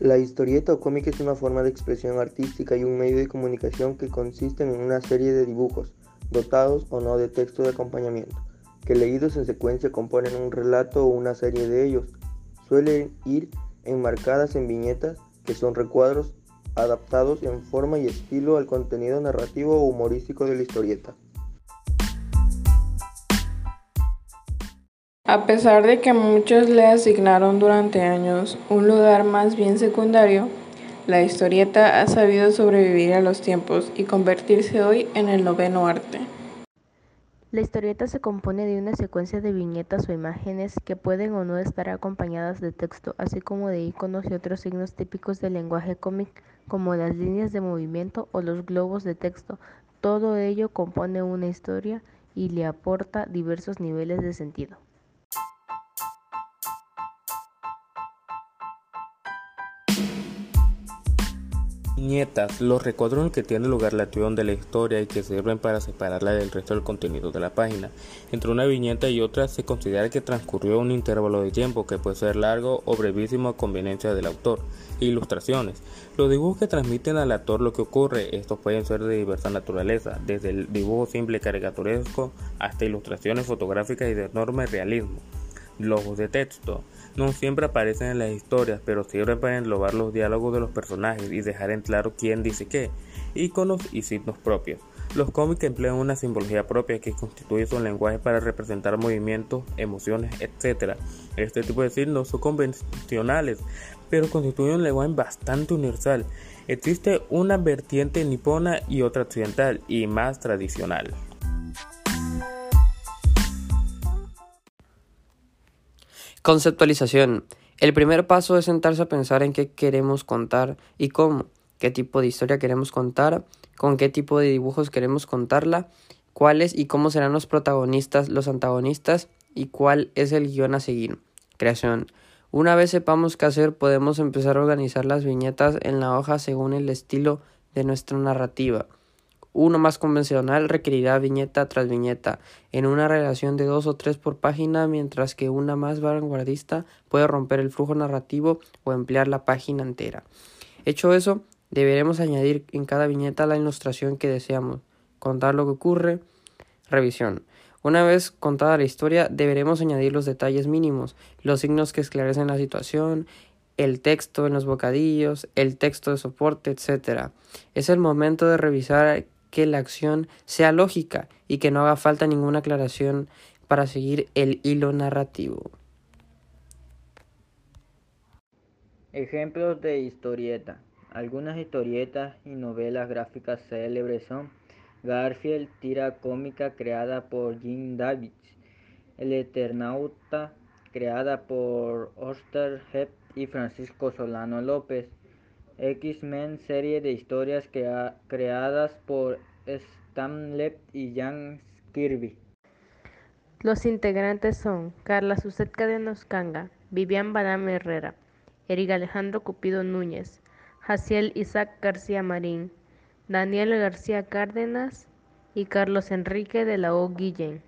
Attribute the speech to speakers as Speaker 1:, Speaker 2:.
Speaker 1: La historieta o cómic es una forma de expresión artística y un medio de comunicación que consiste en una serie de dibujos, dotados o no de texto de acompañamiento, que leídos en secuencia componen un relato o una serie de ellos. Suelen ir enmarcadas en viñetas, que son recuadros adaptados en forma y estilo al contenido narrativo o humorístico de la historieta.
Speaker 2: A pesar de que muchos le asignaron durante años un lugar más bien secundario, la historieta ha sabido sobrevivir a los tiempos y convertirse hoy en el noveno arte.
Speaker 3: La historieta se compone de una secuencia de viñetas o imágenes que pueden o no estar acompañadas de texto, así como de iconos y otros signos típicos del lenguaje cómic, como las líneas de movimiento o los globos de texto. Todo ello compone una historia y le aporta diversos niveles de sentido.
Speaker 4: Viñetas, los recuadros en que tiene lugar la acción de la historia y que sirven para separarla del resto del contenido de la página. Entre una viñeta y otra se considera que transcurrió un intervalo de tiempo que puede ser largo o brevísimo a conveniencia del autor. Ilustraciones. Los dibujos que transmiten al actor lo que ocurre, estos pueden ser de diversa naturaleza, desde el dibujo simple caricaturesco hasta ilustraciones fotográficas y de enorme realismo. Globos de texto. No siempre aparecen en las historias, pero sirven para englobar los diálogos de los personajes y dejar en claro quién dice qué. Iconos y signos propios. Los cómics emplean una simbología propia que constituye su lenguaje para representar movimientos, emociones, etc. Este tipo de signos son convencionales, pero constituyen un lenguaje bastante universal. Existe una vertiente nipona y otra occidental y más tradicional.
Speaker 5: Conceptualización. El primer paso es sentarse a pensar en qué queremos contar y cómo, qué tipo de historia queremos contar, con qué tipo de dibujos queremos contarla, cuáles y cómo serán los protagonistas, los antagonistas y cuál es el guion a seguir. Creación. Una vez sepamos qué hacer, podemos empezar a organizar las viñetas en la hoja según el estilo de nuestra narrativa. Uno más convencional requerirá viñeta tras viñeta, en una relación de dos o tres por página, mientras que una más vanguardista puede romper el flujo narrativo o emplear la página entera. Hecho eso, deberemos añadir en cada viñeta la ilustración que deseamos, contar lo que ocurre, revisión. Una vez contada la historia, deberemos añadir los detalles mínimos, los signos que esclarecen la situación, el texto en los bocadillos, el texto de soporte, etc. Es el momento de revisar que la acción sea lógica y que no haga falta ninguna aclaración para seguir el hilo narrativo.
Speaker 6: Ejemplos de historieta. Algunas historietas y novelas gráficas célebres son Garfield, tira cómica creada por Jim Davids, El Eternauta, creada por Oster Hepp y Francisco Solano López, X-Men serie de historias creadas por Stan Lee y Jan Kirby.
Speaker 3: Los integrantes son Carla Suset Cadenos Canga, Vivian Badame Herrera, Eric Alejandro Cupido Núñez, Jaciel Isaac García Marín, Daniel García Cárdenas y Carlos Enrique de la O. Guillén.